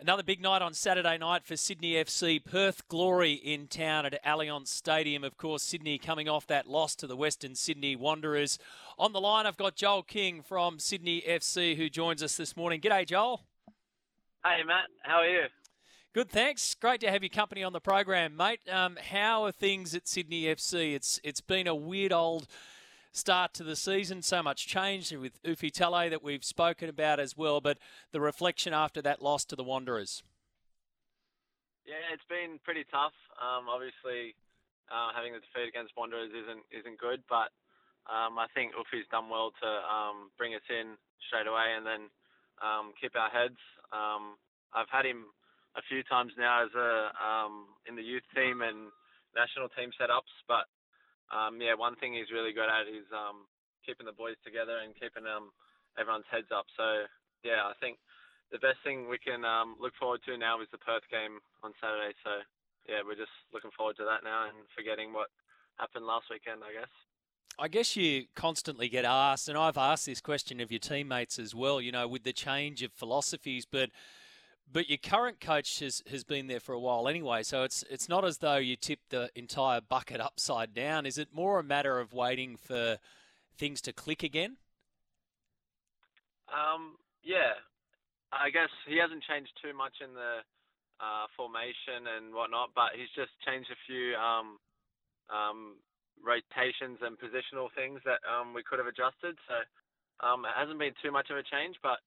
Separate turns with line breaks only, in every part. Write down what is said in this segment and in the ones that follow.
Another big night on Saturday night for Sydney FC. Perth Glory in town at Allianz Stadium. Of course, Sydney coming off that loss to the Western Sydney Wanderers. On the line, I've got Joel King from Sydney FC who joins us this morning. G'day, Joel.
Hey, Matt. How are you?
Good, thanks. Great to have your company on the program, mate. Um, how are things at Sydney FC? It's it's been a weird old start to the season. So much change with Ufuk Talay that we've spoken about as well, but the reflection after that loss to the Wanderers.
Yeah, it's been pretty tough. Um, obviously, uh, having the defeat against Wanderers isn't isn't good, but um, I think Ufuk's done well to um, bring us in straight away and then um, keep our heads. Um, I've had him a few times now as a um, in the youth team and national team setups, but um, yeah, one thing he's really good at is um, keeping the boys together and keeping um, everyone's heads up. So yeah, I think the best thing we can um, look forward to now is the Perth game on Saturday. So yeah, we're just looking forward to that now and forgetting what happened last weekend, I guess.
I guess you constantly get asked, and I've asked this question of your teammates as well, you know, with the change of philosophies, but but your current coach has, has been there for a while anyway, so it's it's not as though you tip the entire bucket upside down. Is it more a matter of waiting for things to click again?
Um, yeah, I guess he hasn't changed too much in the uh, formation and whatnot, but he's just changed a few um, um, rotations and positional things that um, we could have adjusted. So um, it hasn't been too much of a change, but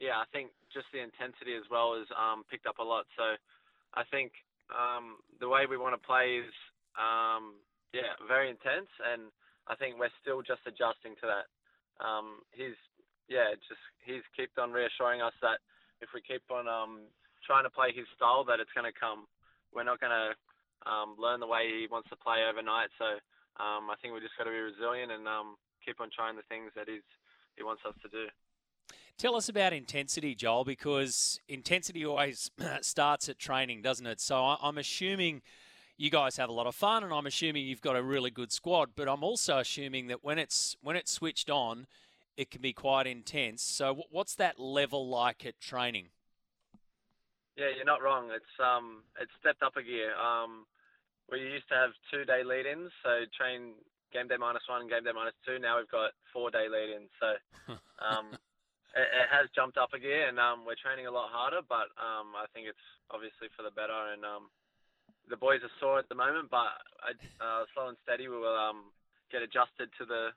yeah, I think just the intensity as well has um, picked up a lot. So I think um, the way we want to play is um, yeah very intense, and I think we're still just adjusting to that. Um, he's yeah just he's kept on reassuring us that if we keep on um, trying to play his style, that it's going to come. We're not going to um, learn the way he wants to play overnight. So I think we just got to be resilient and keep on trying the things that he's he wants us to do.
Tell us about intensity, Joel, because intensity always starts at training, doesn't it? So I'm assuming you guys have a lot of fun, and I'm assuming you've got a really good squad. But I'm also assuming that when it's when it's switched on, it can be quite intense. So what's that level like at training?
Yeah, you're not wrong. It's um it's stepped up a gear. Um, we used to have two day lead-ins, so train game day minus one, game day minus two. Now we've got four day lead-ins. So um, has jumped up a gear, and um, we're training a lot harder. But um, I think it's obviously for the better. And um, the boys are sore at the moment, but uh, slow and steady, we will um, get adjusted to the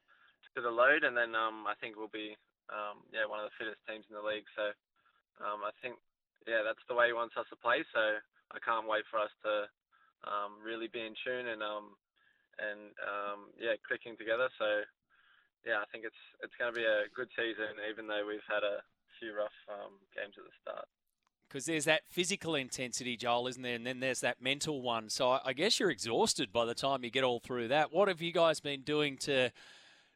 to the load, and then um, I think we'll be um, yeah one of the fittest teams in the league. So um, I think yeah that's the way he wants us to play. So I can't wait for us to um, really be in tune and um, and um, yeah clicking together. So yeah, I think it's it's going to be a good season, even though we've had a few rough um, games at the start.
Because there's that physical intensity, Joel, isn't there? And then there's that mental one. So I guess you're exhausted by the time you get all through that. What have you guys been doing to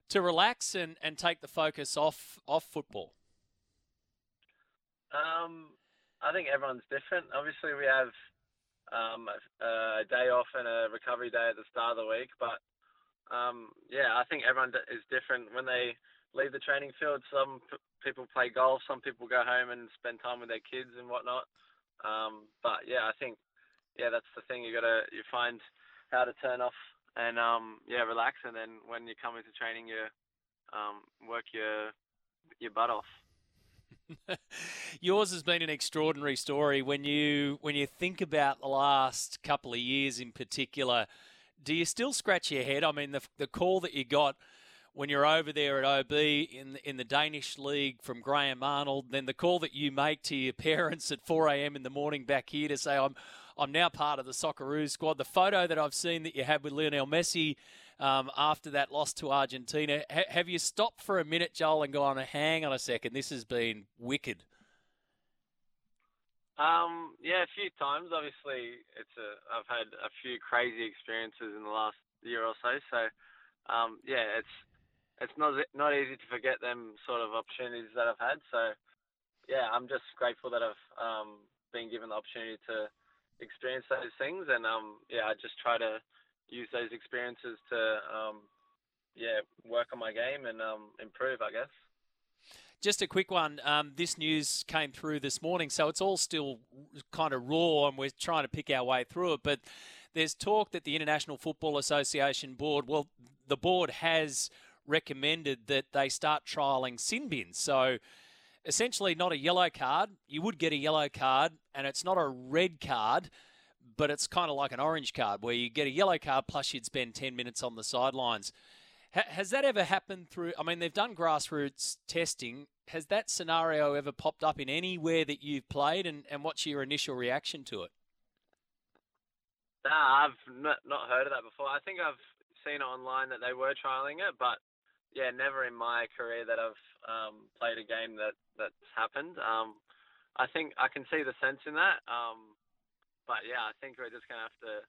to relax and, and take the focus off off football?
Um, I think everyone's different. Obviously, we have um, a, a day off and a recovery day at the start of the week, but um, yeah, I think everyone is different when they leave the training field. Some p- people play golf, some people go home and spend time with their kids and whatnot. Um, but yeah, I think yeah, that's the thing. You gotta you find how to turn off and um, yeah, relax, and then when you come into training, you um, work your your butt off.
Yours has been an extraordinary story. When you when you think about the last couple of years in particular, do you still scratch your head? I mean, the the call that you got when you're over there at OB in in the Danish league from Graham Arnold, then the call that you make to your parents at 4 a.m. in the morning back here to say I'm I'm now part of the Socceroos squad. The photo that I've seen that you had with Lionel Messi um, after that loss to Argentina. have you stopped for a minute, Joel, and gone, hang on a second, this has been wicked?
Um, yeah, a few times. Obviously, it's a. I've had a few crazy experiences in the last year or so. So, um, yeah, it's it's not not easy to forget them sort of opportunities that I've had. So, yeah, I'm just grateful that I've um, been given the opportunity to experience those things, and um, yeah, I just try to use those experiences to um, yeah work on my game and um, improve, I guess.
Just a quick one. Um, this news came through this morning, so it's all still kind of raw, and we're trying to pick our way through it. But there's talk that the International Football Association board, well, the board has recommended that they start trialling sin bins. So essentially, not a yellow card. You would get a yellow card, and it's not a red card but it's kind of like an orange card where you get a yellow card plus you'd spend 10 minutes on the sidelines. has that ever happened through? I mean, they've done grassroots testing. Has that scenario ever popped up in anywhere that you've played, and, and what's your initial reaction to it?
Nah, I've not, not heard of that before. I think I've seen online that they were trialing it, but yeah, never in my career that I've um, played a game that that's happened. Um, I think I can see the sense in that. Um, but yeah, I think we're just gonna have to.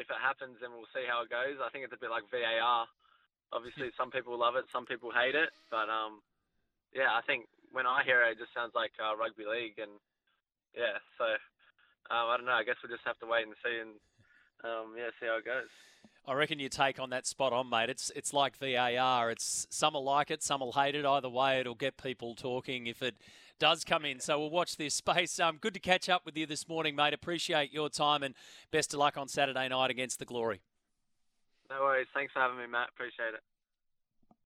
If it happens, then we'll see how it goes. I think it's a bit like VAR. Obviously, some people love it, some people hate it. But um, yeah, I think when I hear it, it just sounds like uh, rugby league, and yeah, so um, I don't know. I guess we'll just have to wait and see, and um, yeah, see how it goes.
I reckon your take on that spot on, mate. It's it's like VAR. It's some will like it, some will hate it. Either way, it'll get people talking. If it does come in. So we'll watch this space. Um, good to catch up with you this morning, mate. Appreciate your time and best of luck on Saturday night against the Glory.
No worries. Thanks for having me, Matt. Appreciate it.